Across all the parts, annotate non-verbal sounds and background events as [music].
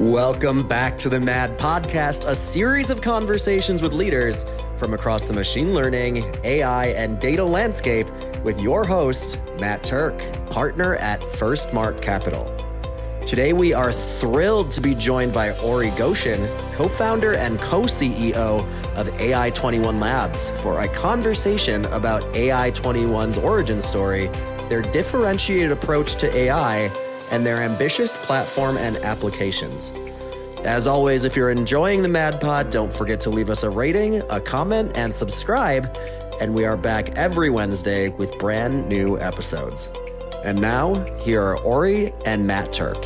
Welcome back to the Mad Podcast, a series of conversations with leaders from across the machine learning, AI, and data landscape with your host, Matt Turk, partner at FirstMark Capital. Today, we are thrilled to be joined by Ori Goshen, co founder and co CEO of AI21 Labs, for a conversation about AI21's origin story, their differentiated approach to AI and their ambitious platform and applications. As always, if you're enjoying the Mad Pod, don't forget to leave us a rating, a comment, and subscribe. And we are back every Wednesday with brand new episodes. And now, here are Ori and Matt Turk.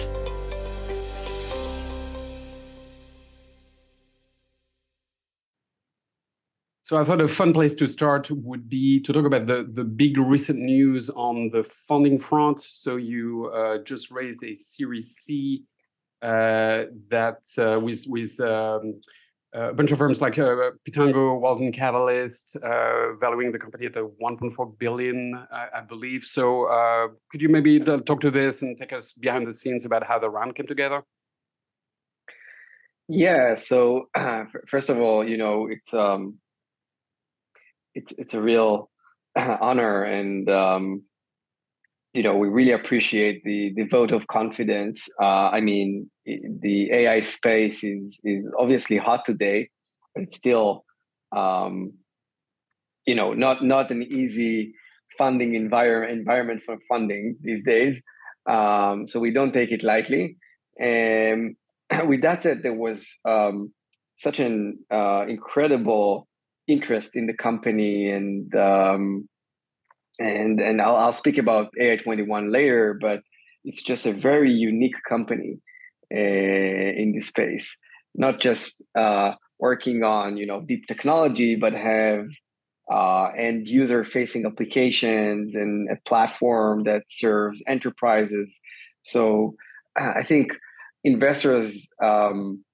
So I thought a fun place to start would be to talk about the, the big recent news on the funding front. So you uh, just raised a Series C uh, that uh, with with um, a bunch of firms like uh, Pitango, Walden Catalyst, uh, valuing the company at 1.4 billion, I, I believe. So uh, could you maybe talk to this and take us behind the scenes about how the round came together? Yeah. So [clears throat] first of all, you know, it's um, it's it's a real [clears throat] honor and um, you know we really appreciate the the vote of confidence. Uh, i mean the ai space is is obviously hot today but it's still um, you know not not an easy funding environment environment for funding these days. Um, so we don't take it lightly. And [clears throat] with that said there was um, such an uh, incredible interest in the company and um, and and I'll, I'll speak about AI21 later, but it's just a very unique company uh, in this space. Not just uh, working on you know deep technology, but have uh, end user facing applications and a platform that serves enterprises. So I think investors um,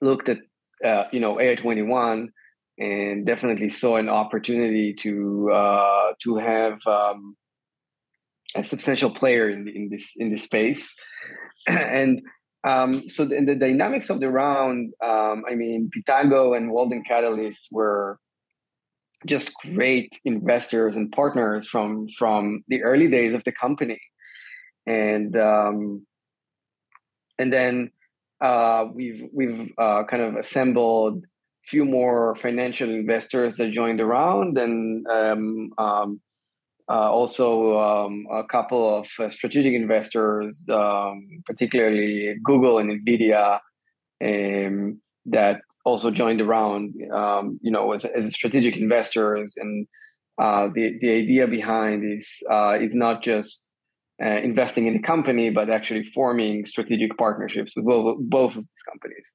looked at uh, you know AI21 and definitely saw an opportunity to uh, to have um, a substantial player in, in this in this space, [clears throat] and um, so the, the, dynamics of the round. Um, I mean, Pitango and Walden Catalyst were just great investors and partners from from the early days of the company, and um, and then uh, we've we've uh, kind of assembled few more financial investors that joined around and um, um, uh, also um, a couple of uh, strategic investors, um, particularly Google and NVIDIA, um, that also joined around, um, you know, as, as strategic investors. And uh, the, the idea behind is, uh, is not just uh, investing in the company, but actually forming strategic partnerships with both, both of these companies.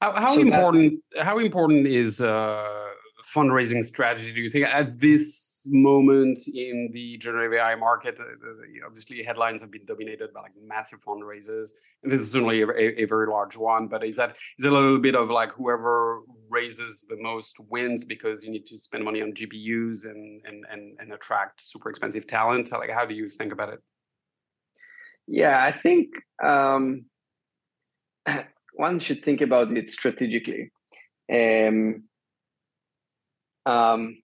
How, how so important? That, how important is uh, fundraising strategy? Do you think at this moment in the generative AI market? Uh, obviously, headlines have been dominated by like massive fundraisers, and this is certainly a, a, very large one. But is that is a little bit of like whoever raises the most wins because you need to spend money on GPUs and and and, and attract super expensive talent? Like, how do you think about it? Yeah, I think. Um one should think about it strategically. Um, um,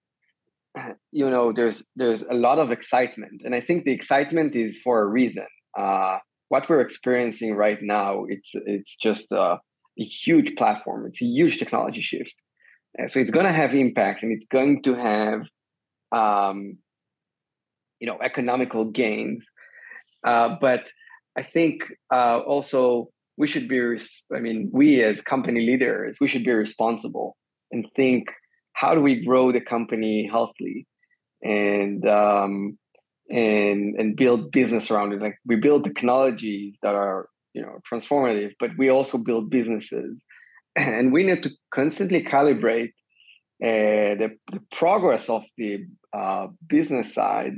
you know, there's there's a lot of excitement, and I think the excitement is for a reason. Uh, what we're experiencing right now, it's it's just a, a huge platform. It's a huge technology shift, and so it's going to have impact, and it's going to have, um, you know, economical gains. Uh, but I think uh, also we should be i mean we as company leaders we should be responsible and think how do we grow the company healthily? And um, and and build business around it. Like we build technologies that are you know transformative but we also build businesses. [clears throat] And we need to constantly calibrate uh, the, the progress of the uh, business side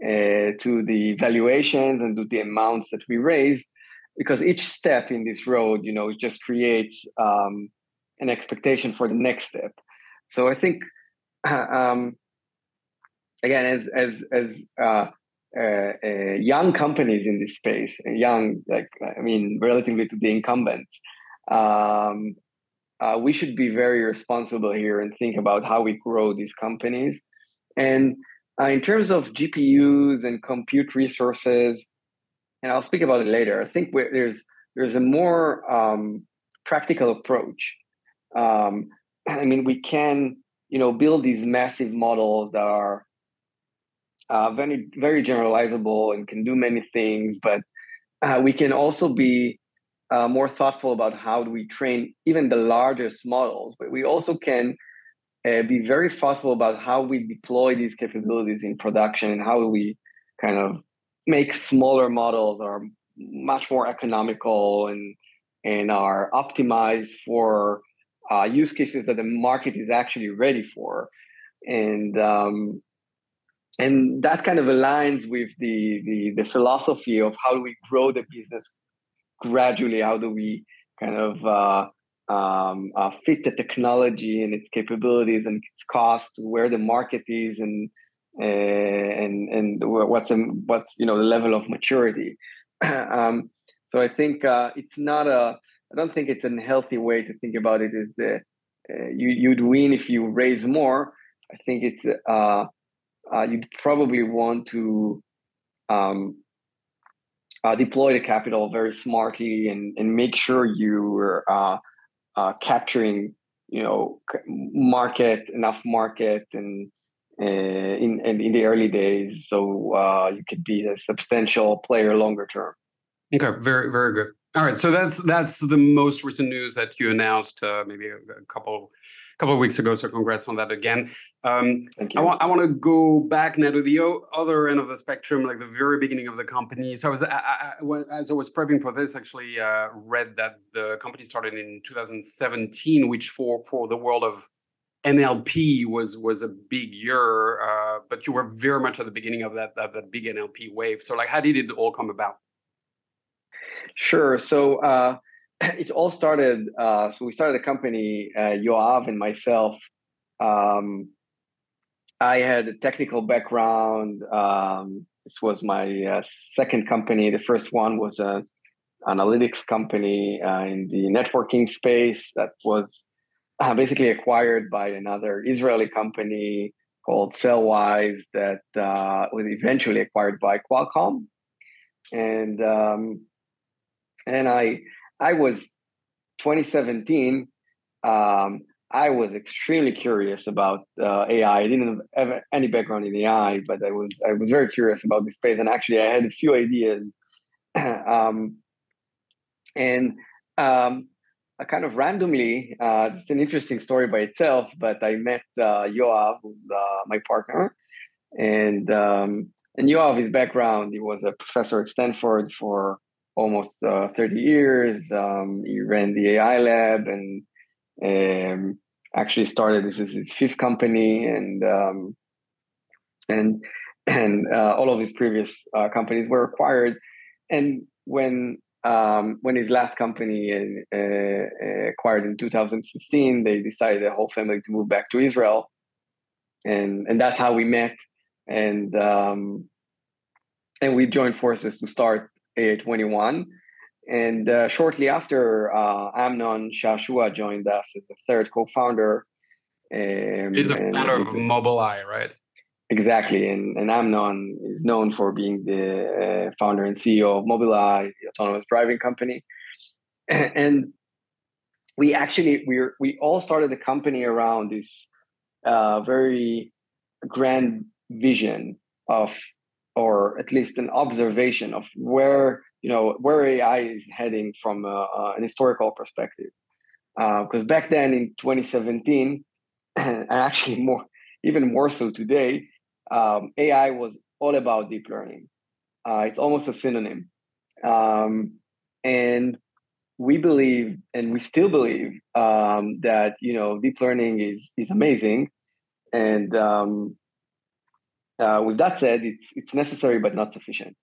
uh, to the valuations and to the amounts that we raise because each step in this road, you know, just creates um, an expectation for the next step. So I think, [clears throat] um, again, as as as uh, uh, uh, young companies in this space, young, like I mean, relatively to the incumbents, um, uh, we should be very responsible here and think about how we grow these companies. And uh, in terms of GPUs and compute resources, and I'll speak about it later. I think there's there's a more um, practical approach. Um, [clears throat] I mean, we can you know build these massive models that are uh, very very generalizable and can do many things, but uh, we can also be uh, more thoughtful about how do we train even the largest models. But we also can uh, be very thoughtful about how we deploy these capabilities in production and how do we kind of make smaller models that are much more economical and and are optimized for uh, use cases that the market is actually ready for. And um, and that kind of aligns with the, the the philosophy of how do we grow the business gradually? How do we kind of uh, um, uh, fit the technology and its capabilities and its cost to where the market is and and and what's a, what's you know the level of maturity. [clears throat] um, so I think uh, it's not a. I don't think it's a healthy way to think about it. Is the uh, you you'd win if you raise more. I think it's uh, uh, you'd probably want to um, uh, deploy the capital very smartly and, and make sure you're uh, uh, capturing you know market enough market and uh, in, in, in the early days so uh, you could be a substantial player longer term okay very very good all right so that's that's the most recent news that you announced uh, maybe a, a couple couple of weeks ago. So congrats on that again. Um, Thank you. I want I want to go back now to the other end of the spectrum, like the very beginning of the company. So I was I, I, as I was prepping for this, actually uh, read that the company started in 2017, which for for the world of NLP was was a big year, uh, but you were very much at the beginning of that, that that big NLP wave. So like, how did it all come about? Sure. So. Uh, [clears throat] it all started. Uh, so we started a company, uh, Yoav and myself. Um, I had a technical background. Um, this was my uh, second company. The first one was an analytics company uh, in the networking space that was uh, basically acquired by another Israeli company called Cellwize that uh, was eventually acquired by Qualcomm. And um, and I I was 2017. Um, I was extremely curious about uh, AI. I didn't have any background in AI, but I was I was very curious about this space, and actually, I had a few ideas. [clears throat] um, and um, I kind of randomly, uh, it's an interesting story by itself, but I met uh, Yoav, who's uh, my partner, and um, and Yoav, his background, he was a professor at Stanford for almost uh, 30 years. Um, he ran the AI lab and um, actually started this is his fifth company and um, and [clears throat] and uh, all of his previous uh, companies were acquired. And when um, when his last company uh, uh, acquired in 2015, they decided the whole family to move back to Israel, and and that's how we met. And um, and we joined forces to start AI21. And uh, shortly after, uh, Amnon Shashua joined us as a third co-founder. Um, He's a founder of Mobileye, right? Exactly, and, and Amnon is known for being the uh, founder and CEO of Mobileye, the autonomous driving company. [clears throat] And we actually we we all started the company around this uh, very grand vision of or at least an observation of where you know where AI is heading from a, an historical perspective. Because uh, back then in 2017, [clears throat] and actually more even more so today, um, AI was all about deep learning. Uh, it's almost a synonym, um, and we believe, and we still believe, um, that you know deep learning is is amazing, and um, uh, with that said, it's it's necessary but not sufficient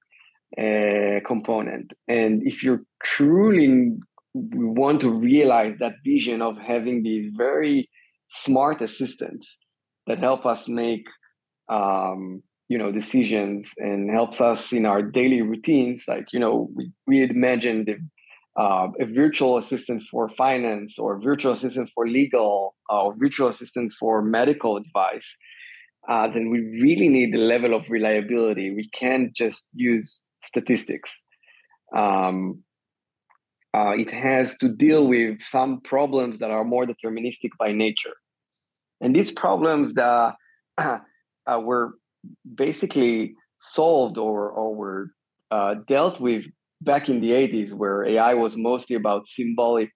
uh, component. And if you're truly want to realize that vision of having these very smart assistants that help us make um, you know decisions and helps us in our daily routines. Like you know we, we imagined if, uh, a virtual assistant for finance or virtual assistant for legal or virtual assistant for medical advice uh, then we really need the level of reliability. We can't just use statistics. Um, uh, it has to deal with some problems that are more deterministic by nature. And these problems that [clears throat] uh, were basically solved or, or were uh, dealt with back in the 80s, where AI was mostly about symbolic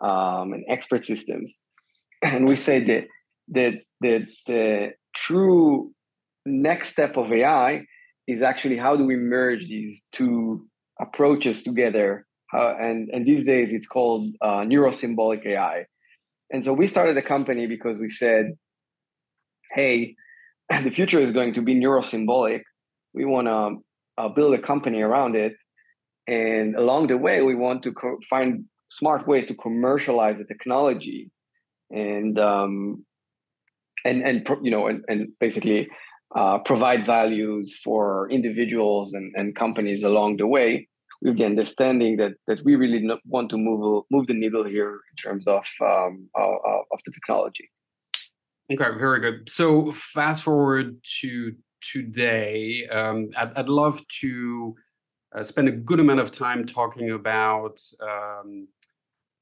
um, and expert systems. [clears throat] And we say that, that, that the true next step of AI is actually how do we merge these two approaches together? How, and, and these days it's called uh, neurosymbolic AI. And so we started the company because we said, hey, [laughs] the future is going to be neurosymbolic. We want to uh, build a company around it. And along the way, we want to co- find smart ways to commercialize the technology and um, and and you know and, and basically uh, provide values for individuals and, and companies along the way with the understanding that that we really want to move move the needle here in terms of um, of, of the technology. Okay, very good. So fast forward to today. Um, I'd, I'd, love to uh, spend a good amount of time talking about, um,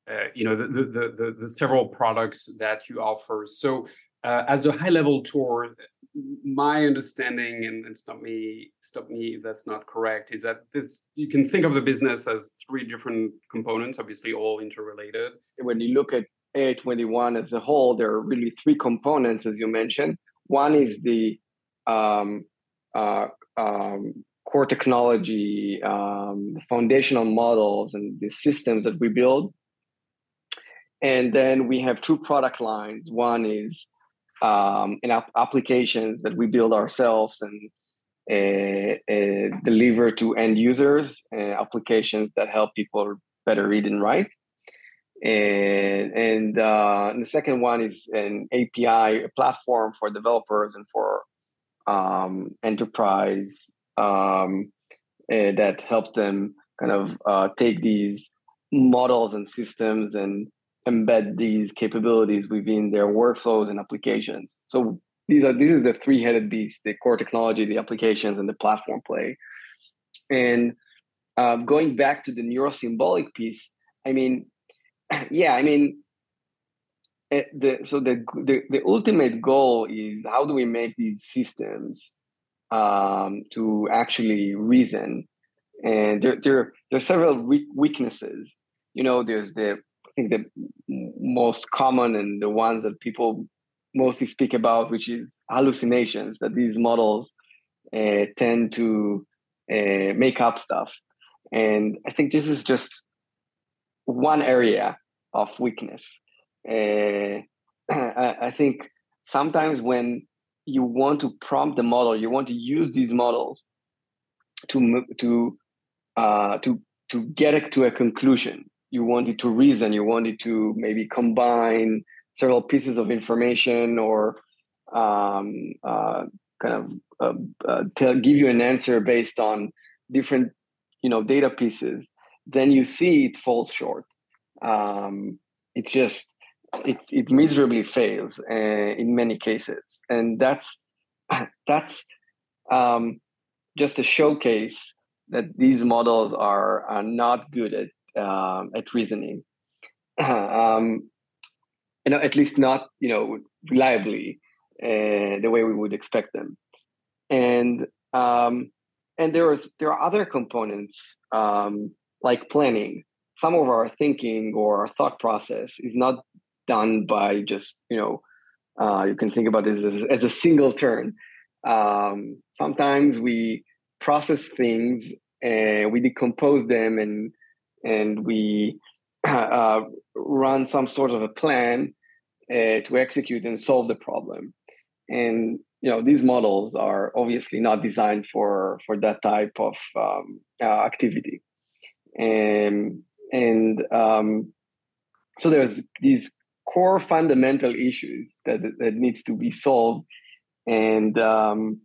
uh, you know, the, the, the, the, several products that you offer. So uh, as a high level tour, my understanding, and, stop me, stop me if that's not correct, is that this you can think of the business as three different components, obviously all interrelated. When you look at AI21 as a whole, there are really three components, as you mentioned. One is the um, uh, um, core technology, um, foundational models, and the systems that we build. And then we have two product lines. One is um, in ap- applications that we build ourselves and uh, uh, deliver to end users, uh, applications that help people better read and write and and, uh, the second one is an API platform for developers and for um, enterprise um, uh, that helps them kind of uh, take these models and systems and embed these capabilities within their workflows and applications. So these are this is the three-headed beast: the core technology, the applications, and the platform play. And uh, going back to the neurosymbolic piece, I mean, [clears throat] yeah, I mean, eh, the so the, the the ultimate goal is how do we make these systems um, to actually reason, and there there there are several weaknesses. You know, there's the I think the most common and the ones that people mostly speak about, which is hallucinations that these models uh, tend to uh, make up stuff, and I think this is just one area of weakness. Uh, [clears throat] I, think sometimes when you want to prompt the model, you want to use these models to to uh, to to get it to a conclusion. You want it to reason. You want it to maybe combine several pieces of information or um, uh, kind of uh, uh, tell, give you an answer based on different you know data pieces then you see it falls short. Um, it's just it, it miserably fails uh, in many cases, and that's [clears throat] that's um, just a showcase that these models are, are not good at um, at reasoning. [clears throat] um, you know, at least not you know reliably uh, the way we would expect them, and um, and there was there are other components um, like planning. Some of our thinking or our thought process is not done by just, you know, uh, you can think about this as, as a single turn. Um, sometimes we process things and we decompose them and and we [clears throat] uh, run some sort of a plan uh, to execute and solve the problem. And you know these models are obviously not designed for for that type of um, uh, activity and and um, so there's these core fundamental issues that that needs to be solved and um,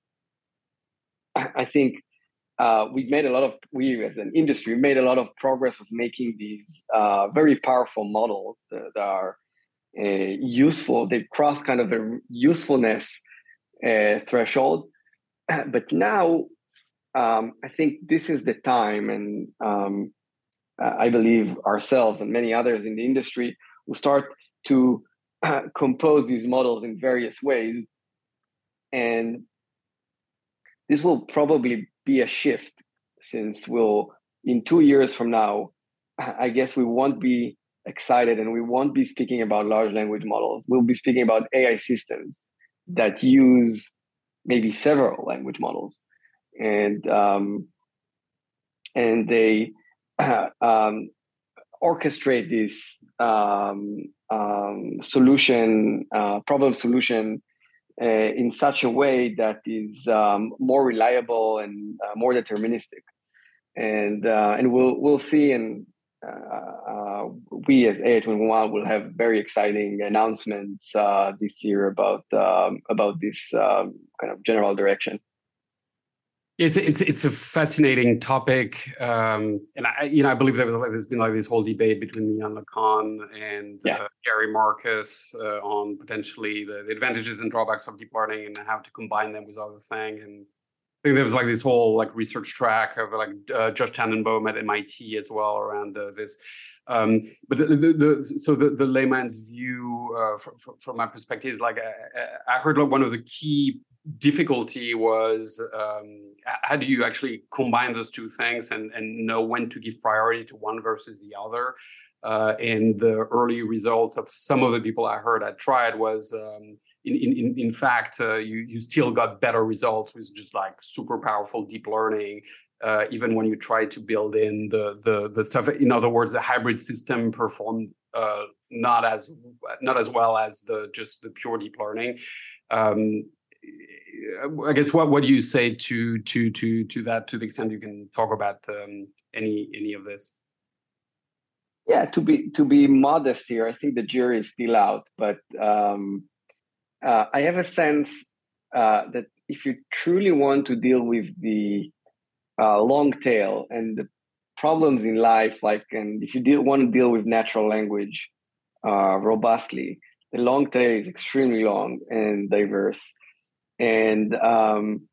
I think uh, we've made a lot of we as an industry made a lot of progress of making these uh, very powerful models that, that are uh, useful. They cross kind of a usefulness uh, threshold, [clears throat] but now um, I think this is the time, and um, I believe ourselves and many others in the industry will start to [clears throat] compose these models in various ways, and this will probably be a shift since we'll in two years from now [clears throat] i guess we won't be excited and we won't be speaking about large language models. We'll be speaking about ai systems that use maybe several language models. And um, and they uh, [clears throat] um, orchestrate this um, um solution uh, problem solution uh, in such a way that is um, more reliable and uh, more deterministic. And uh, and we'll we'll see, and uh, uh, we as AI21 will have very exciting announcements this year about um, about this um, kind of general direction. It's it's it's a fascinating topic, um, and I you know I believe there was like, there's been like this whole debate between Yann LeCun and yeah. uh, Gary Marcus uh, on potentially the, the, advantages and drawbacks of deep learning and how to combine them with other things. And I think there was like this whole like research track of like uh, Josh Tenenbaum at MIT as well around uh, this. Um, but the, the, the, so the, the layman's view uh, from, from my perspective is like I, I heard like one of the key difficulty was um, how do you actually combine those two things and, and know when to give priority to one versus the other? Uh, and the early results of some of the people i heard i tried was um, in, in, in fact uh, you, you still got better results with just like super powerful deep learning uh, even when you try to build in the, the the stuff. In other words the hybrid system performed uh, not as not as well as the just the pure deep learning. Um, I guess what what do you say to to to to that to the extent you can talk about um, any any of this? Yeah, to be to be modest here, I think the jury is still out, but um, uh, I have a sense uh, that if you truly want to deal with the uh, long tail and the problems in life, like and if you deal, want to deal with natural language uh, robustly, the long tail is extremely long and diverse and um,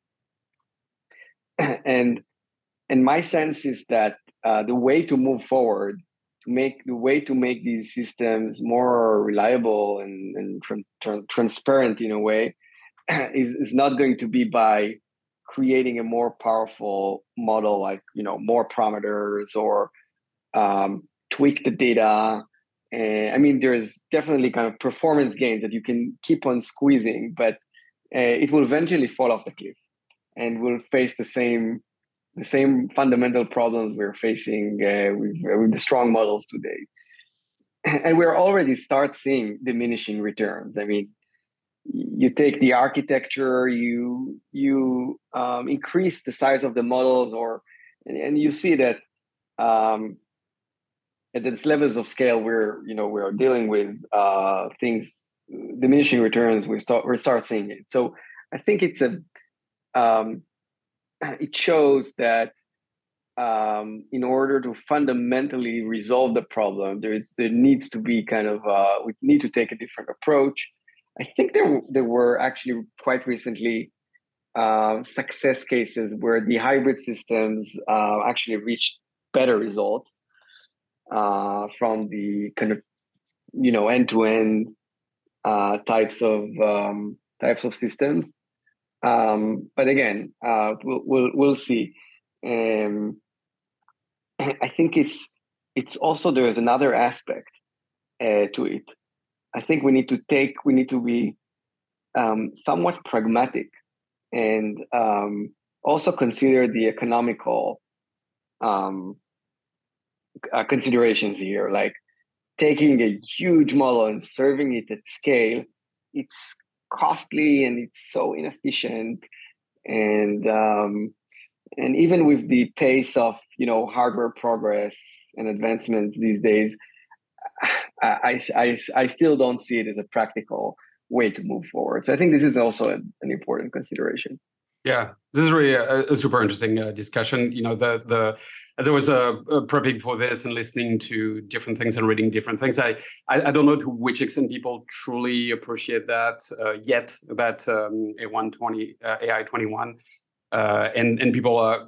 [clears throat] and and my sense is that uh, the way to move forward to make the way to make these systems more reliable and, and tra- tra- transparent in a way [clears throat] is, is not going to be by creating a more powerful model like you know more parameters or um, tweak the data. And i mean there's definitely kind of performance gains that you can keep on squeezing but uh, it will eventually fall off the cliff and will face the same the same fundamental problems we're facing uh, with, uh, with the strong models today. [clears throat] And we're already start seeing diminishing returns. I mean you take the architecture you you um, increase the size of the models or and, and you see that um, at these levels of scale we're you know we're dealing with uh, things diminishing returns, we start we start seeing it. So I think it's a um, it shows that um, in order to fundamentally resolve the problem, there is there needs to be kind of uh, we need to take a different approach. I think there there were actually quite recently uh, success cases where the hybrid systems uh, actually reached better results uh, from the kind of you know end to end uh, types of um, types of systems. Um, but again, uh, we'll, we'll we'll see. Um, [clears throat] I think it's it's also there is another aspect uh, to it. I think we need to take we need to be um, somewhat pragmatic and um, also consider the economical um, uh, considerations here. Like taking a huge model and serving it at scale, it's costly and it's so inefficient. And um, and even with the pace of you know hardware progress and advancements these days, [sighs] I, I, I still don't see it as a practical way to move forward. So I think this is also an, an important consideration. Yeah, this is really a, a super interesting uh, discussion. You know, the the as I was uh, uh, prepping for this and listening to different things and reading different things, I I, I don't know to which extent people truly appreciate that uh, yet about um, A120 uh, AI 21 uh, and and people uh,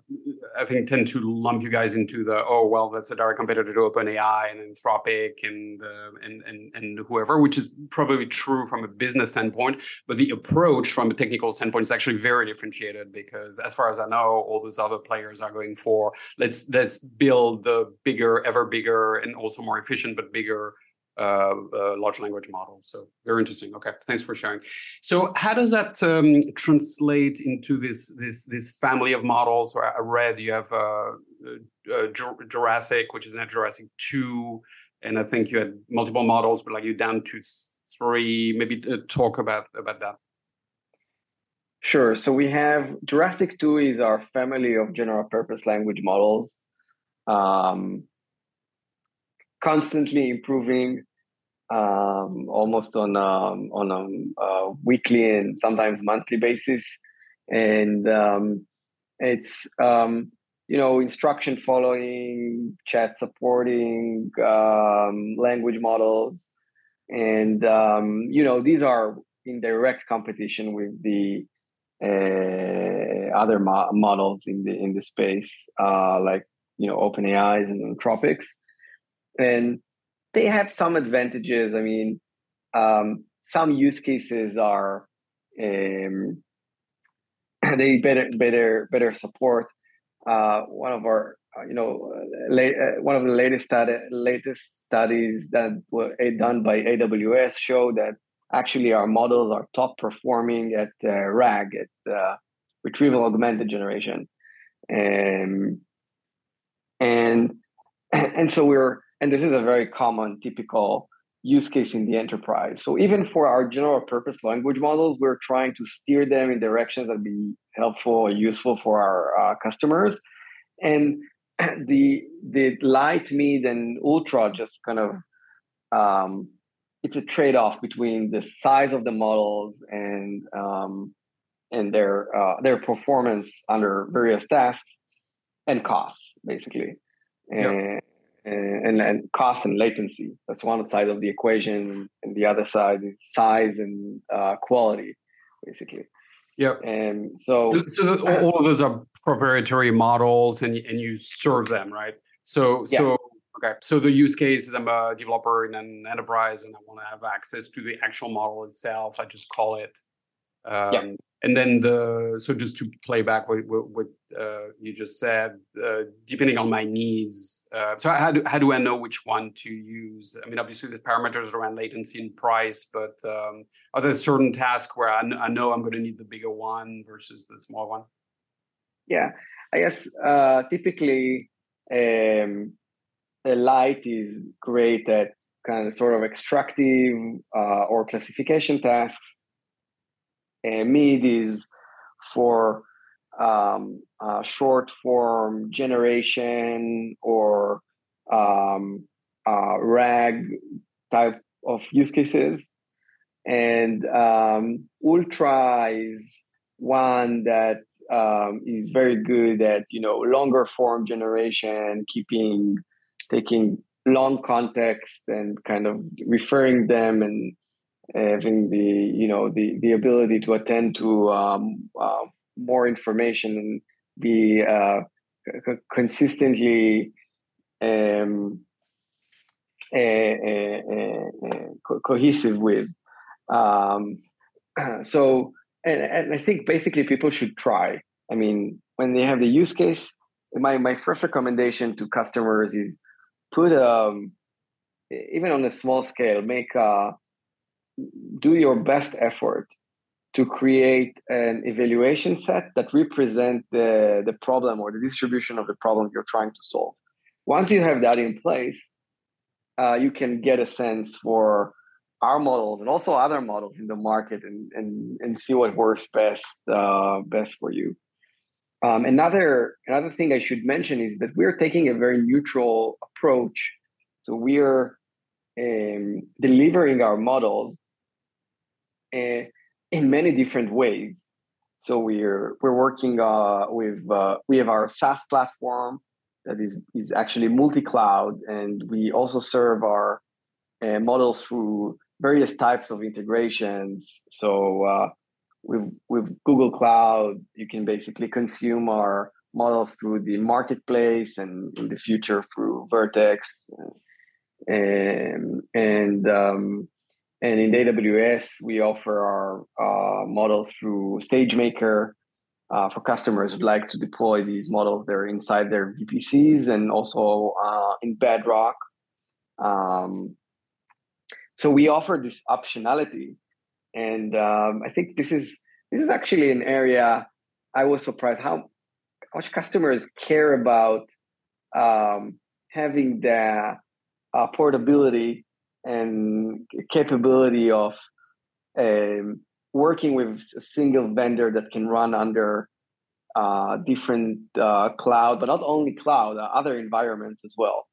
I think tend to lump you guys into the oh well that's a direct competitor to OpenAI and Anthropic and uh, and and and whoever, which is probably true from a business standpoint, but the approach from a technical standpoint is actually very differentiated because as far as I know, all those other players are going for let's let's build the bigger, ever bigger, and also more efficient but bigger uh, uh, large language model. So very interesting. Okay, thanks for sharing. So how does that um, translate into this this this family of models? Or I read you have uh, uh Jurassic, which is not Jurassic two, and I think you had multiple models, but like you down to three. Maybe uh, talk about about that. Sure. So we have Jurassic 2 is our family of general purpose language models. Um, constantly improving um, almost on um, on a uh, weekly and sometimes monthly basis, and um, it's um, you know instruction following, chat supporting, um, language models, and you know these are in direct competition with the uh, other mo- models in the in the space, uh, like you know OpenAI's and Anthropics, and they have some advantages. I mean, um, some use cases are um, [clears throat] they better better better support. Uh, one of our uh, you know late, uh, one of the latest study, latest studies that were done by AWS show that actually our models are top performing at uh, RAG at uh, retrieval augmented generation, um, and [clears throat] and so we're and this is a very common, typical use case in the enterprise. So even for our general purpose language models, we're trying to steer them in directions that be helpful or useful for our uh, customers. And [clears throat] the the light, mid, and ultra just kind of um, it's a trade off between the size of the models and um, and their uh, their performance under various tasks and costs, basically. And, and, and cost and latency. That's one side of the equation, and the other side is size and uh, quality, basically. Yeah. And so, so the, all of those are proprietary models, and and you serve them, right? So yeah. so okay. So the use case is I'm a developer in an enterprise, and I want to have access to the actual model itself. I just call it. Um, yeah and then the so just to play back what, what uh, you just said uh, depending on my needs uh, so how do, how do i know which one to use? I mean obviously the parameters around latency and price but um, are there certain tasks where I, I know i'm going to need the bigger one versus the small one? Yeah i guess uh, typically um, the light is great at kind of sort of extractive uh, or classification tasks and mid is for um, uh, short form generation or um, uh, RAG type of use cases. And um, Ultra is one that um, is very good at you know longer form generation, keeping taking long context and kind of referring them and having the you know the the ability to attend to um, uh, more information and be uh, c- consistently um, co- cohesive with. Um, [clears throat] so, and, and I think basically people should try. I mean, when they have the use case, my my first recommendation to customers is put um, even on a small scale, make a do your best effort to create an evaluation set that represent the, the problem or the distribution of the problem you're trying to solve. Once you have that in place, uh, you can get a sense for our models and also other models in the market and, and, and see what works best uh, best for you. Um, another another thing I should mention is that we're taking a very neutral approach. So we're um, delivering our models uh, in many different ways. So we're we're working uh, with uh, we have our SaaS platform that is is actually multi-cloud, and we also serve our uh, models through various types of integrations. So uh, with with Google Cloud, you can basically consume our models through the marketplace, and in the future through Vertex, and and um, and in AWS, we offer our uh, model through SageMaker uh, for customers who'd like to deploy these models. They're inside their VPCs and also uh, in Bedrock. Um, so we offer this optionality, and um, I think this is this is actually an area I was surprised how much customers care about um, having the uh, portability and capability of um, working with a single vendor that can run under uh, different uh, cloud, but not only cloud, uh, other environments as well.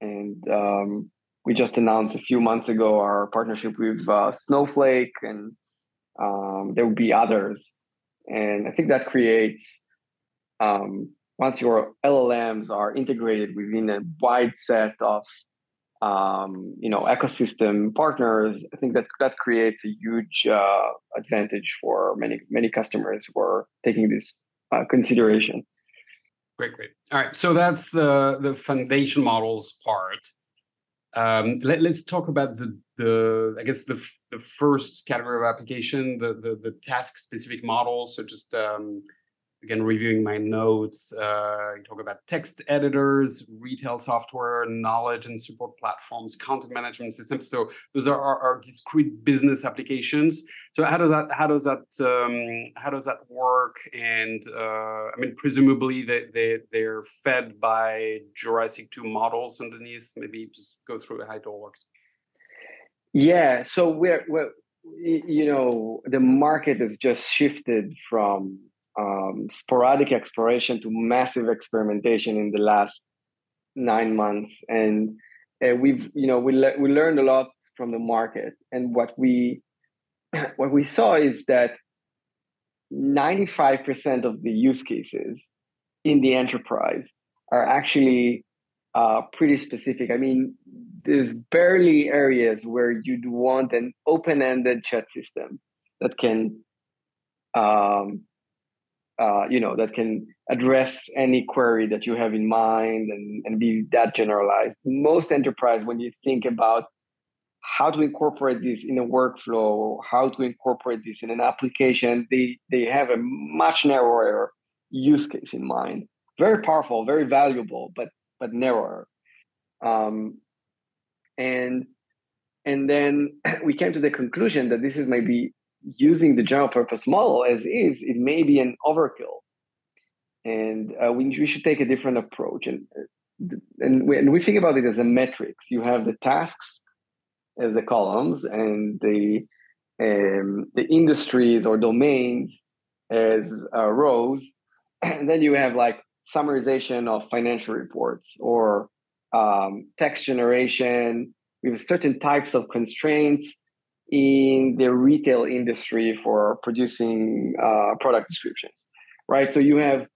And um, we just announced a few months ago our partnership with uh, Snowflake, and um, there will be others. And I think that creates um, once your LLMs are integrated within a wide set of um, you know ecosystem partners, I think that that creates a huge uh, advantage for many many customers who are taking this uh, consideration. Great, great. All right, so that's the the foundation models part. Um, let, us talk about the the I guess the the first category of application, the the, the task specific models. So just um, again reviewing my notes uh, you talk about text editors retail software knowledge and support platforms content management systems. So those are our, discrete business applications. So how does that how does that um, how does that work? And uh, i mean presumably they, they they're fed by jurassic 2 models underneath. Maybe just go through how it all works. Yeah so we're, we're you know the market has just shifted from um, sporadic exploration to massive experimentation in the last nine months, and uh, we've you know we le- we learned a lot from the market, and what we [clears throat] what we saw is that 95% of the use cases in the enterprise are actually uh, pretty specific. I mean, there's barely areas where you'd want an open-ended chat system that can um, uh, you know that can address any query that you have in mind and, and be that generalized. Most enterprise when you think about how to incorporate this in a workflow how to incorporate this in an application they they have a much narrower use case in mind. Very powerful very valuable but but narrower. Um, and and then [clears throat] we came to the conclusion that this is maybe using the general purpose model as is, it may be an overkill. And uh, we, we should take a different approach. And, uh, and, we, and we think about it as a metrics. You have the tasks as the columns and the, um, the industries or domains as uh, rows. [clears throat] And then you have like summarization of financial reports or um, text generation with certain types of constraints in the retail industry for producing uh, product descriptions, right? So you have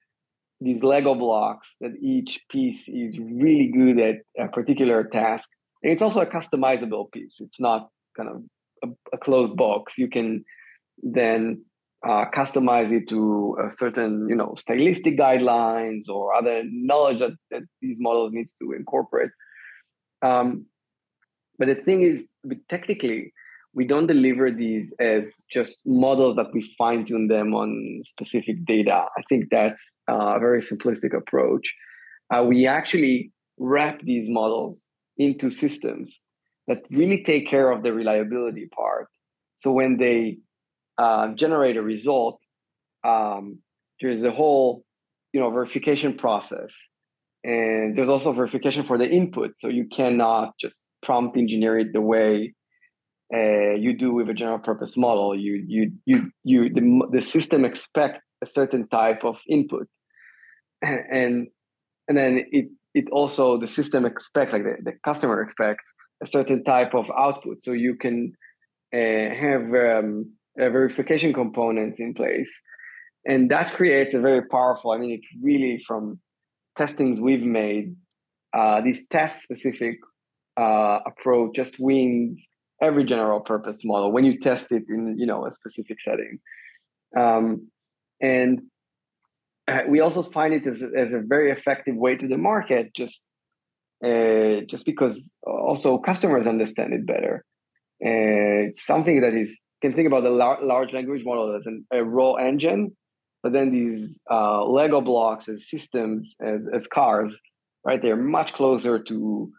these Lego blocks that each piece is really good at a particular task. And it's also a customizable piece. It's not kind of a, a closed box. You can then uh, customize it to a certain, you know, stylistic guidelines or other knowledge that, that these models needs to incorporate. Um, but the thing is, technically, we don't deliver these as just models that we fine tune them on specific data. I think that's a very simplistic approach. Uh, we actually wrap these models into systems that really take care of the reliability part. So when they uh, generate a result, um, there's a whole, you know, verification process, and there's also verification for the input. So you cannot just prompt engineer it the way uh, you do with a general purpose model. You you you you the, the system expect a certain type of input, [clears throat] and and then it it also the system expect like the, the customer expects a certain type of output. So you can uh, have um, verification components in place, and that creates a very powerful. I mean, it's really from testings we've made. Uh, this test specific uh, approach just wins every general purpose model when you test it in you know a specific setting. Um, and uh, we also find it as, as a very effective way to the market just uh, just because also customers understand it better uh, it's something that is can think about the lar- large language model as an, a raw engine but then these uh, lego blocks as systems as, as cars right they're much closer to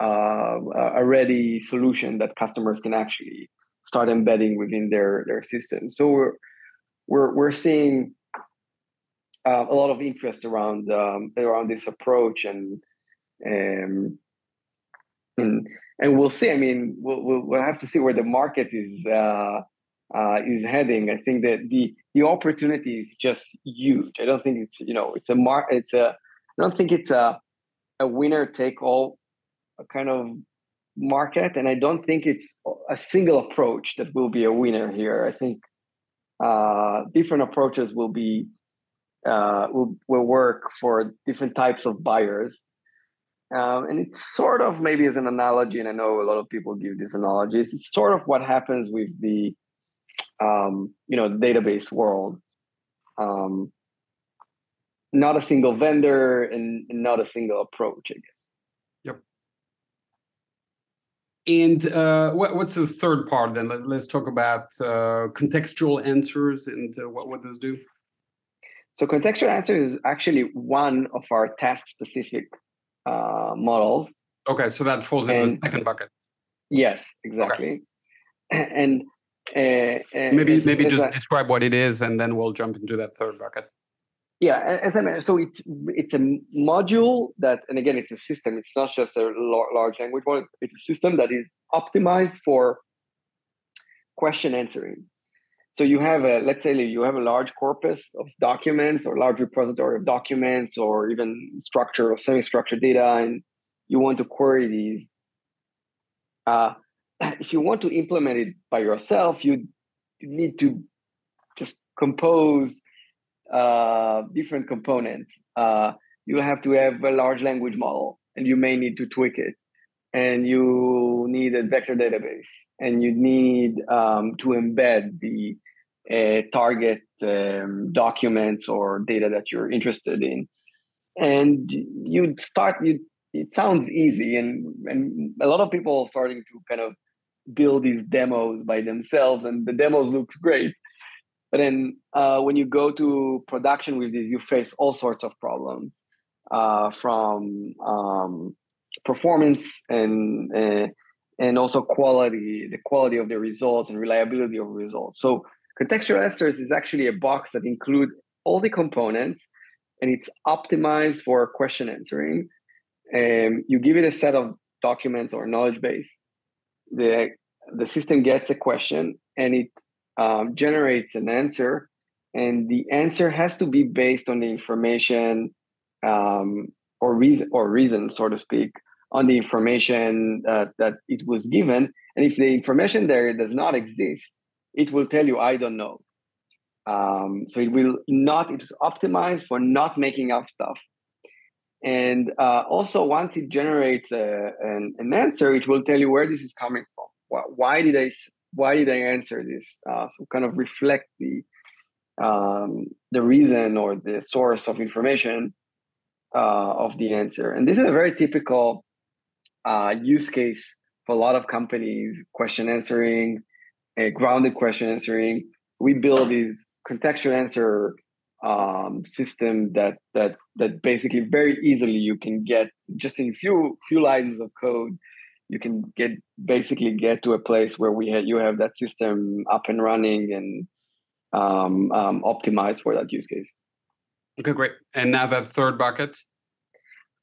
uh, a ready solution that customers can actually start embedding within their their system so we're we're, we're seeing uh, a lot of interest around um, around this approach and um, and and we'll see. I mean, we'll, we'll, we'll have to see where the market is uh, uh, is heading. I think that the the opportunity is just huge. I don't think it's you know it's a mar it's a I don't think it's a a winner take all kind of market, and I don't think it's a single approach that will be a winner here. I think uh, different approaches will be uh, will, will work for different types of buyers. Um, and it's sort of maybe as an analogy, and I know a lot of people give these analogies. It's sort of what happens with the, um, you know, database world. Um, not a single vendor and, and, not a single approach, I guess. Yep. And uh, what, what's the third part then? Let, us talk about uh, contextual answers and uh, what, what those do. So contextual answers is actually one of our task-specific uh, models. Okay, so that falls in the second bucket. Yes, exactly. Okay. [clears throat] And uh, maybe maybe just describe what it is, and then we'll jump into that third bucket. Yeah, as I mentioned, so it's it's a module that, and again, it's a system. It's not just a large language model. It's a system that is optimized for question answering. So you have a, let's say you have a large corpus of documents or large repository of documents or even structured or semi-structured data, and you want to query these. Uh, [clears throat] if you want to implement it by yourself, you, you need to just compose uh, different components. Uh, you have to have a large language model, and you may need to tweak it and you need a vector database and you need um, to embed the uh, target um, documents or data that you're interested in and you start you it sounds easy and and a lot of people starting to kind of build these demos by themselves and the demos looks great but then uh, when you go to production with these you face all sorts of problems uh, from um, performance and uh, and also quality the quality of the results and reliability of results so Contextual answers is actually a box that include all the components and it's optimized for question answering. Um, you give it a set of documents or knowledge base. The, the system gets a question and it um, generates an answer. And the answer has to be based on the information um, or reason or reason, so to speak, on the information uh, that it was given. And if the information there does not exist, it will tell you, I don't know. Um, so it will not, it's optimized for not making up stuff. And uh, also, once it generates a, an, an, answer, it will tell you where this is coming from. Why, why did I why did I answer this? Uh, so kind of reflect the um, the reason or the source of information uh, of the answer. And this is a very typical uh, use case for a lot of companies: question answering, grounded question answering. We build these contextual answer um, system that that that basically very easily you can get just in few few lines of code you can get basically get to a place where we have, you have that system up and running and um, um, optimized for that use case. Okay, great. And now that third bucket.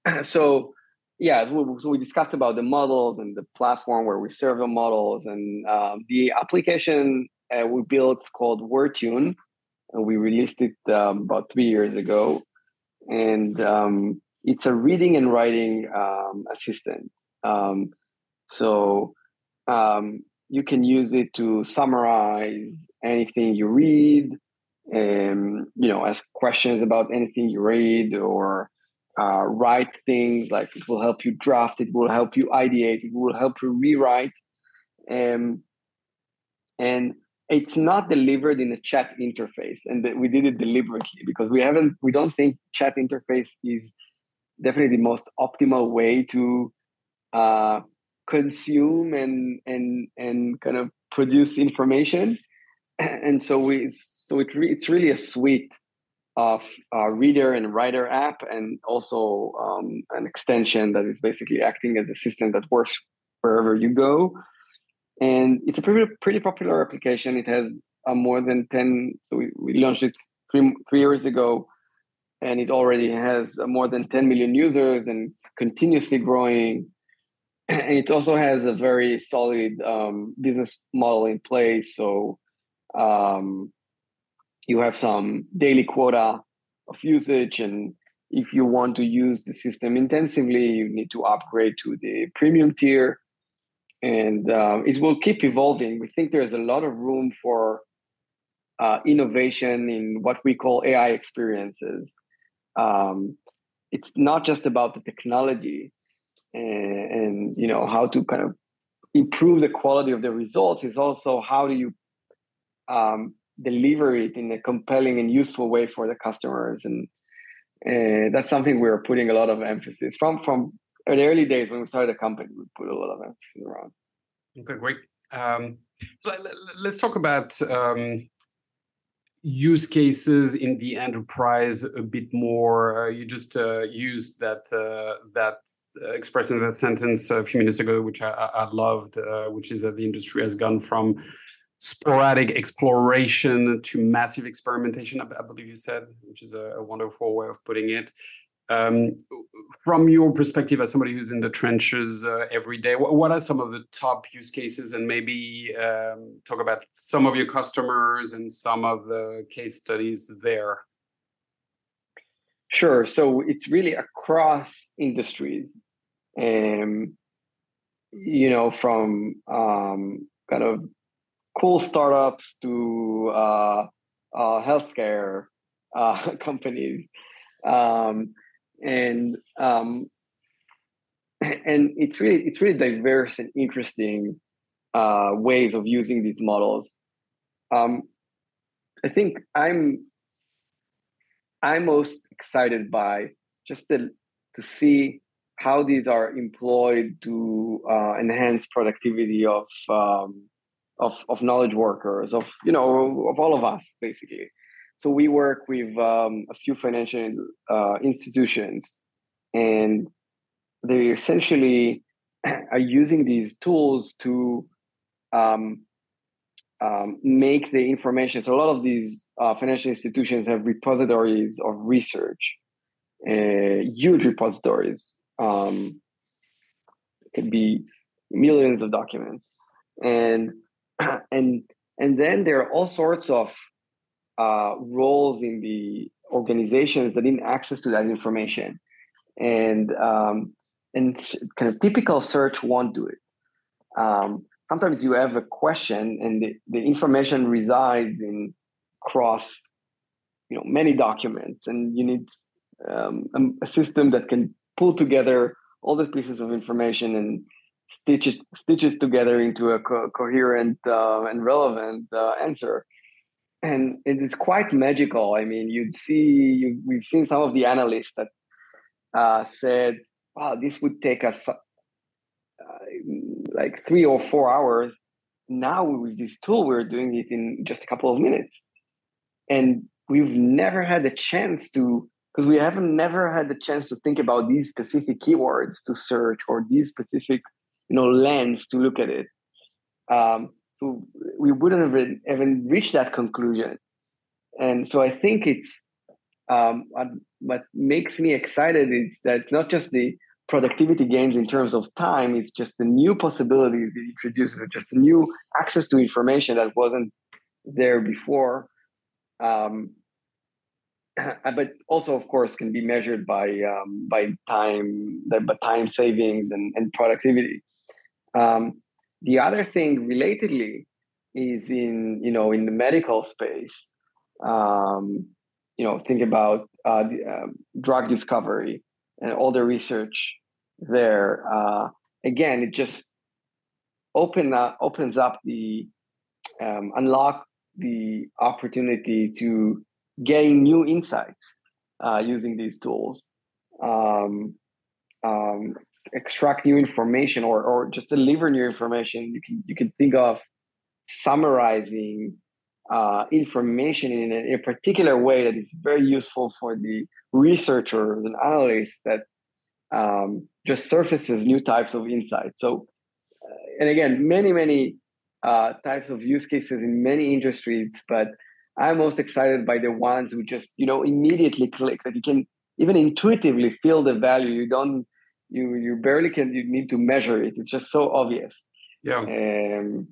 [clears throat] so yeah, so we discussed about the models and the platform where we serve the models, and um, the application uh, we built called Wordtune, and we released it um, about three years ago, and um, it's a reading and writing um, assistant. So um, you can use it to summarize anything you read, um, you know, ask questions about anything you read or uh, write things like it will help you draft, it will help you ideate, it will help you rewrite. Um, and it's not delivered in a chat interface and we did it deliberately because we haven't we don't think chat interface is definitely the most optimal way to uh, consume and and and kind of produce information. [clears throat] And so we so it re, it's really a suite of a reader and writer app and also um, an extension that is basically acting as a system that works wherever you go. And it's a pretty pretty popular application. It has uh, more than 10 so we, we launched it three, three years ago and it already has uh, more than 10 million users and it's continuously growing [clears throat] it also has a very solid um, business model in place. So um, you have some daily quota of usage, and if you want to use the system intensively, you need to upgrade to the premium tier, and uh, it will keep evolving. We think there's a lot of room for uh, innovation in what we call AI experiences. Um, it's not just about the technology and, and you know how to kind of improve the quality of the results is also how do you um, deliver it in a compelling and useful way for the customers. And and that's something we're putting a lot of emphasis from from the early days when we started the company we put a lot of emphasis around. Okay great. Um, so let's talk about um, use cases in the enterprise a bit more. Uh, you just uh, used that uh, that uh, expressed in that sentence a few minutes ago, which I, I loved, uh, which is that the industry has gone from sporadic exploration to massive experimentation. I, I believe you said, which is a, a, wonderful way of putting it. Um, from your perspective as somebody who's in the trenches uh, every day, what, what, are some of the top use cases, and maybe um, talk about some of your customers and some of the case studies there? Sure. So it's really across industries um, you know, from um, kind of cool startups to uh, uh, healthcare uh, [laughs] companies, um, and um, and it's really it's really diverse and interesting uh, ways of using these models. Um, I think I'm I'm most excited by just the, to see how these are employed to uh, enhance productivity of, um, of of knowledge workers of you know of all of us basically. So we work with um, a few financial uh, institutions and they essentially [clears throat] are using these tools to um, um, make the information. So a lot of these uh, financial institutions have repositories of research uh, huge repositories um, it could be millions of documents. And [clears throat] and and then there are all sorts of uh, roles in the organizations that need access to that information. And um, and kind of typical search won't do it. Um, sometimes you have a question and the, the information resides in cross you know many documents. And you need um, a, a system that can pull together all the pieces of information and stitch it stitches together into a co- coherent uh, and relevant uh, answer. And it is quite magical. I mean you'd see you, we've seen some of the analysts that uh, said wow this would take us uh, like three or four hours. Now with this tool we're doing it in just a couple of minutes. And we've never had a chance to because we haven't never had the chance to think about these specific keywords to search or these specific you know lens to look at it. Um, so we wouldn't have even, reached that conclusion. And so i think it's um, what, makes me excited is that it's not just the productivity gains in terms of time it's just the new possibilities it introduces just new access to information that wasn't there before. Um, [clears throat] but also of course can be measured by um, by time by time savings and, and productivity um, the other thing relatedly is in you know in the medical space um, you know, think about uh, the, uh, drug discovery and all the research there. Uh, again, it just open up, opens up the um, unlock the opportunity to gain new insights uh, using these tools, um, um, extract new information, or or just deliver new information. You can you can think of summarizing uh, information in a, in a, particular way that is very useful for the researchers and analysts that um, just surfaces new types of insights. So, uh, and again, many many uh, types of use cases in many industries, but I'm most excited by the ones who just you know immediately click that you can even intuitively feel the value. You don't you you barely can you need to measure it. It's just so obvious. Yeah. Um,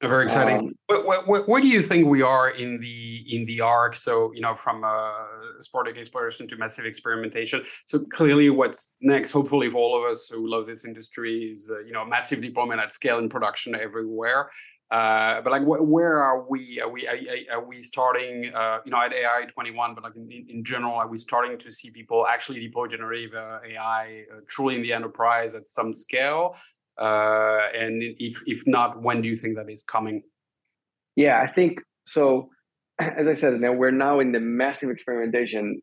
very exciting. Um, where, where, where, do you think we are in the in the arc? So you know, from uh, sporadic exploration to massive experimentation. So clearly, what's next? Hopefully, for all of us who love this industry, is uh, you know massive deployment at scale in production everywhere. Uh, but like, wh- where are we? Are we are, are we starting? Uh, you know, at AI21, but like in, in, general, are we starting to see people actually deploy generative uh, AI uh, truly in the enterprise at some scale? Uh, and if if not, when do you think that is coming? Yeah, I think so. As I said, now we're now in the massive experimentation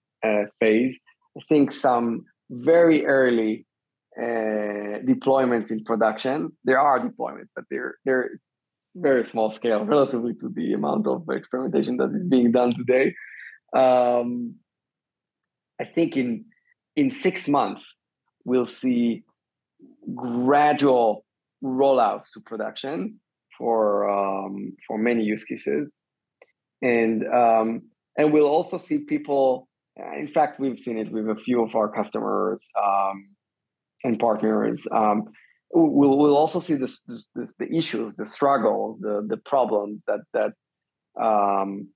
phase. I think some very early uh, deployments in production. There are deployments, but they're they're very small scale relatively to the amount of experimentation that is being done today. Um, I think in in six months we'll see gradual rollouts to production for um, for many use cases, and um, and we'll also see people. In fact, we've seen it with a few of our customers um, and partners um, we'll, we'll also see this, this, this, the issues, the struggles, the, the problems that, that um,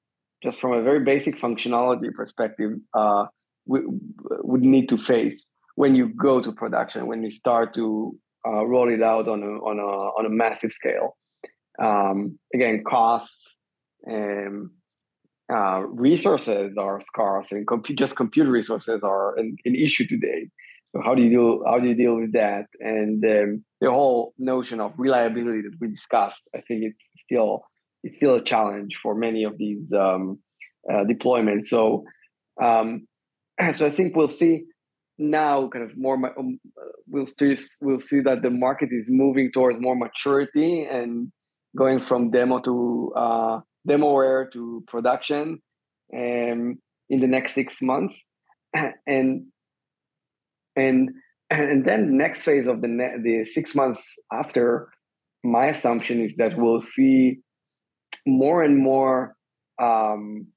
just from a very basic functionality perspective, uh, we would need to face when you go to production, when you start to uh, roll it out on a, on a, on a massive scale. Um, again, costs and uh, resources are scarce, and comp- just computer resources are an, an issue today. So how do you deal how do you deal with that? And um, the whole notion of reliability that we discussed, I think it's still it's still a challenge for many of these um, uh, deployments. So um, [clears throat] so I think we'll see now kind of more um, we'll still we'll see that the market is moving towards more maturity and going from demo to uh, demoware to production um, in the next six months [clears throat] and and and then next phase of the ne- the six months after my assumption is that we'll see more and more um,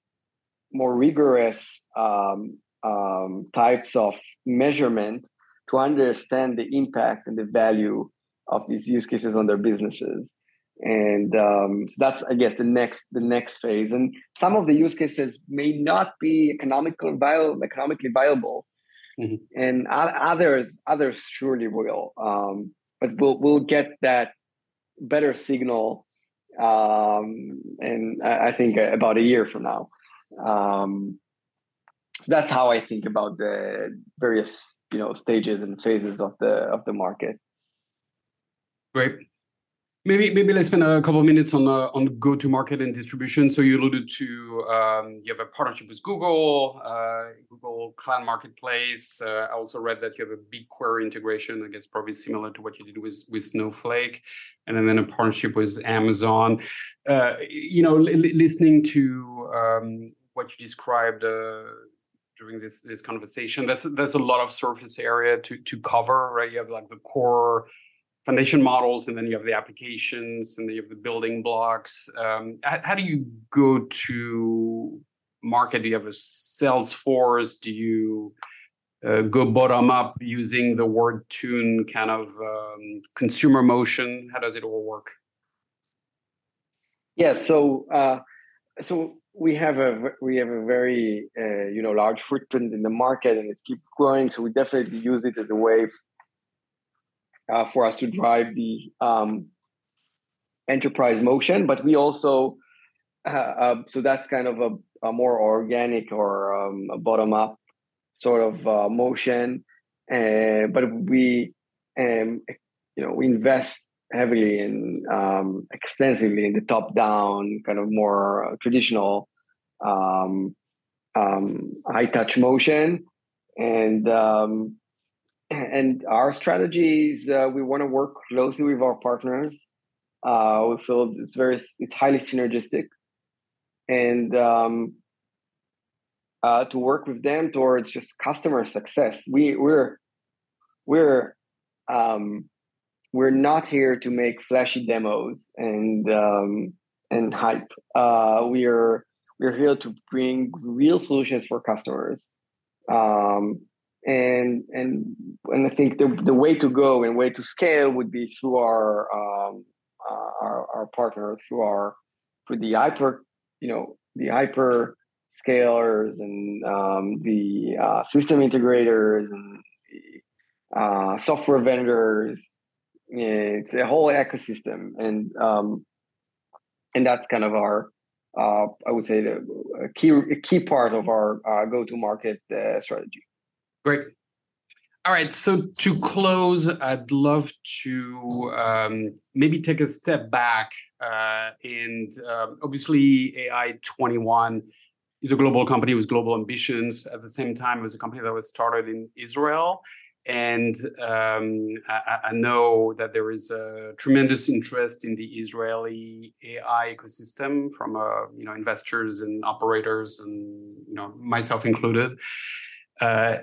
more rigorous um, um, types of measurement to understand the impact and the value of these use cases on their businesses. And um, so that's i guess the next the next phase. And some of the use cases may not be economical viable economically viable mm-hmm. and others others surely will. Um, but we'll we'll get that better signal, um, and I, I, think about a year from now. Um, so that's how I think about the various you know stages and phases of the of the market. Great. Maybe maybe let's spend a couple of minutes on on go to market and distribution. So you alluded to um, you have a partnership with Google, uh, Google Cloud Marketplace. Uh, I also read that you have a BigQuery integration. I guess probably similar to what you did with with Snowflake, and then a partnership with Amazon. Uh, you know, listening to um, what you described uh, during this this conversation, that's that's a lot of surface area to to cover, right? You have like the core foundation models and then you have the applications and then you have the building blocks. Um, how, how, do you go to market? Do you have a sales force? Do you uh, go bottom up using the Wordtune kind of um, consumer motion? How does it all work? Yeah so uh, so we have a we have a very uh, you know large footprint in the market and it keeps growing so we definitely use it as a way uh, for us to drive the um, enterprise motion. But we also, uh, uh, so that's kind of a, a more organic or um, bottom up sort of uh, motion. Uh, but we, um, you know, we invest heavily in um, extensively in the top down kind of more traditional um, um, high touch motion and um, [clears throat] and our strategies uh, we want to work closely with our partners uh, we feel it's very it's highly synergistic and um, uh, to work with them towards just customer success we we're we're um, we're not here to make flashy demos and um, and hype. Uh, we are we're here to bring real solutions for customers. Um, and and and I think the, the way to go and way to scale would be through our um, uh, our, our partner through our through the hyper you know the hyper scalers and um, the uh, system integrators and the uh, software vendors it's a whole ecosystem and um, and that's kind of our uh, I would say the a key a key part of our uh, go to market strategy. Great. All right. So to close, I'd love to um, maybe take a step back. Uh, and um, obviously, AI21 is a global company with global ambitions. At the same time, it was a company that was started in Israel and um, I, I, know that there is a tremendous interest in the Israeli AI ecosystem from uh, you know investors and operators, and you know myself included. Uh,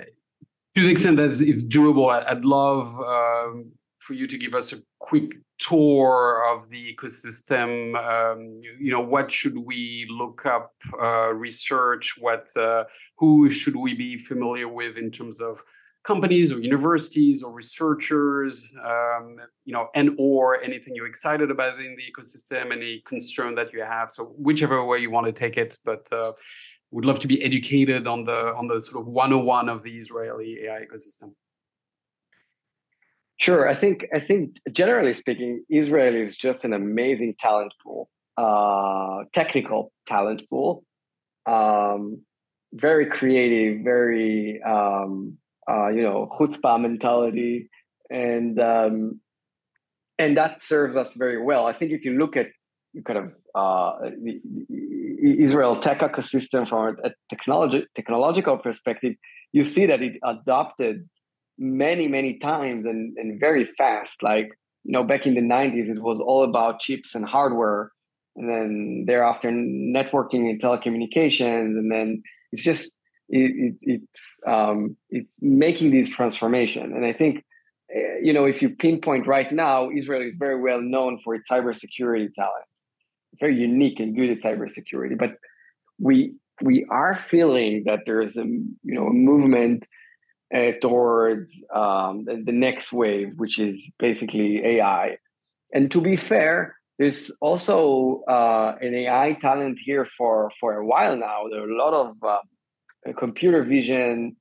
to the extent that it's doable, I'd love um, for you to give us a quick tour of the ecosystem. Um, you know, what should we look up, uh, research? What, uh, who should we be familiar with in terms of companies or universities or researchers, um, you know, and or anything you're excited about in the ecosystem, any concern that you have. So whichever way you want to take it, but uh, would love to be educated on the on the sort of 101 of the Israeli AI ecosystem. Sure, I think I think generally speaking, Israel is just an amazing talent pool, uh, technical talent pool, um, very creative, very um, uh, you know, chutzpah mentality, and um, and that serves us very well. I think if you look at you kind of uh, Israel tech ecosystem from a technology technological perspective, you see that it adopted many many times and, and very fast. Like you know, back in the '90s, it was all about chips and hardware, and then thereafter networking and telecommunications, and then it's just it, it, it's um, it's making these transformation. And I think, uh, you know, if you pinpoint right now, Israel is very well known for its cybersecurity talent, very unique and good at cybersecurity. But we we are feeling that there is a you know a movement uh, towards um, the, the next wave, which is basically AI. And to be fair, there's also uh, an AI talent here for for a while now. There are a lot of uh, computer vision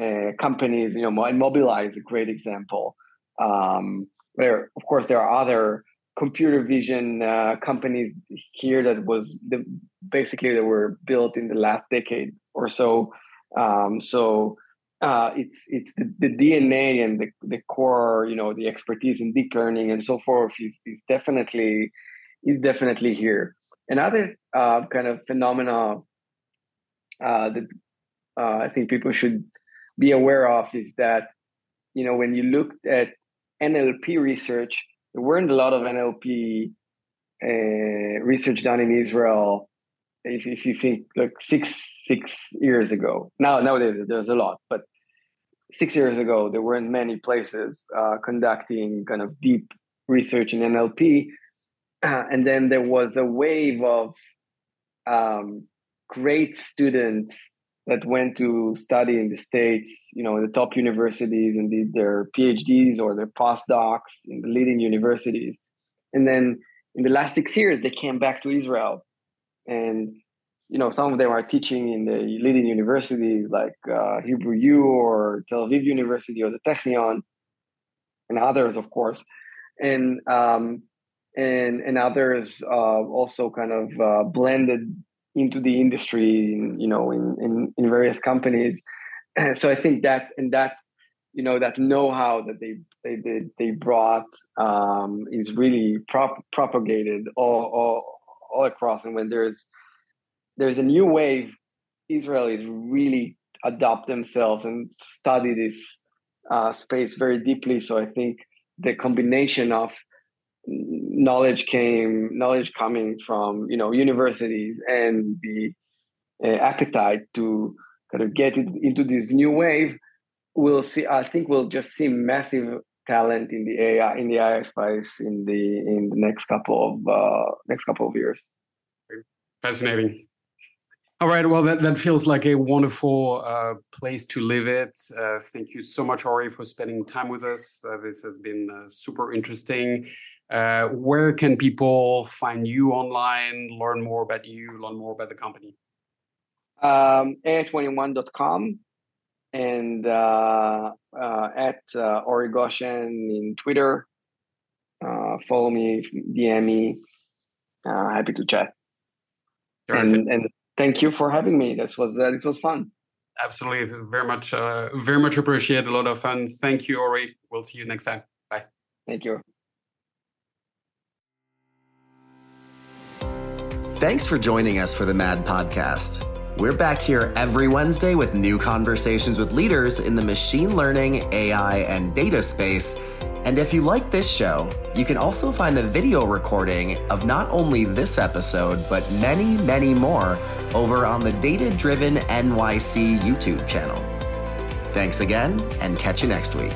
uh, companies, you know, Mobileye is a great example. Um, where, of course, there are other computer vision uh, companies here that was the, basically that were built in the last decade or so. Um, so uh, it's it's the, the, DNA and the, the core, you know, the expertise in deep learning and so forth is, is definitely is definitely here. Another uh, kind of phenomena uh, that uh, I think people should be aware of is that you know when you looked at NLP research, there weren't a lot of NLP uh, research done in Israel. If, if you think like six six years ago, now nowadays there's a lot, but six years ago there weren't many places uh, conducting kind of deep research in NLP, uh, and then there was a wave of um, great students that went to study in the states, you know, the top universities and did their PhDs or their postdocs in the leading universities, and then in the last six years they came back to Israel, and you know some of them are teaching in the leading universities like uh, Hebrew U or Tel Aviv University or the Technion, and others, of course, and um, and and others uh, also kind of uh, blended into the industry, you know, in in, in various companies. [clears throat] so I think that and that you know that know-how that they they they, they brought um, is really prop- propagated all, all all across. And when there's there's a new wave, Israelis really adopt themselves and study this uh, space very deeply. So I think the combination of knowledge came knowledge coming from you know universities and the uh, appetite to kind of get it into this new wave. We'll see i think we'll just see massive talent in the ai in the ai space in the in the next couple of uh, next couple of years. Fascinating. All right well that, that feels like a wonderful uh, place to live it. Uh, thank you so much ori for spending time with us. Uh, this has been uh, super interesting uh, where can people find you online, learn more about you, learn more about the company? Um, AI21.com and uh, uh, at uh, Origoshen in Twitter. Uh, follow me, DM me. Uh, happy to chat. And, and thank you for having me. This was uh, this was fun. Absolutely, very much, uh, very much appreciate. A lot of fun. Thank you, Ori. We'll see you next time. Bye. Thank you. Thanks for joining us for the MAD podcast. We're back here every Wednesday with new conversations with leaders in the machine learning, AI, and data space. And if you like this show, you can also find a video recording of not only this episode, but many, many more over on the Data Driven NYC YouTube channel. Thanks again, and catch you next week.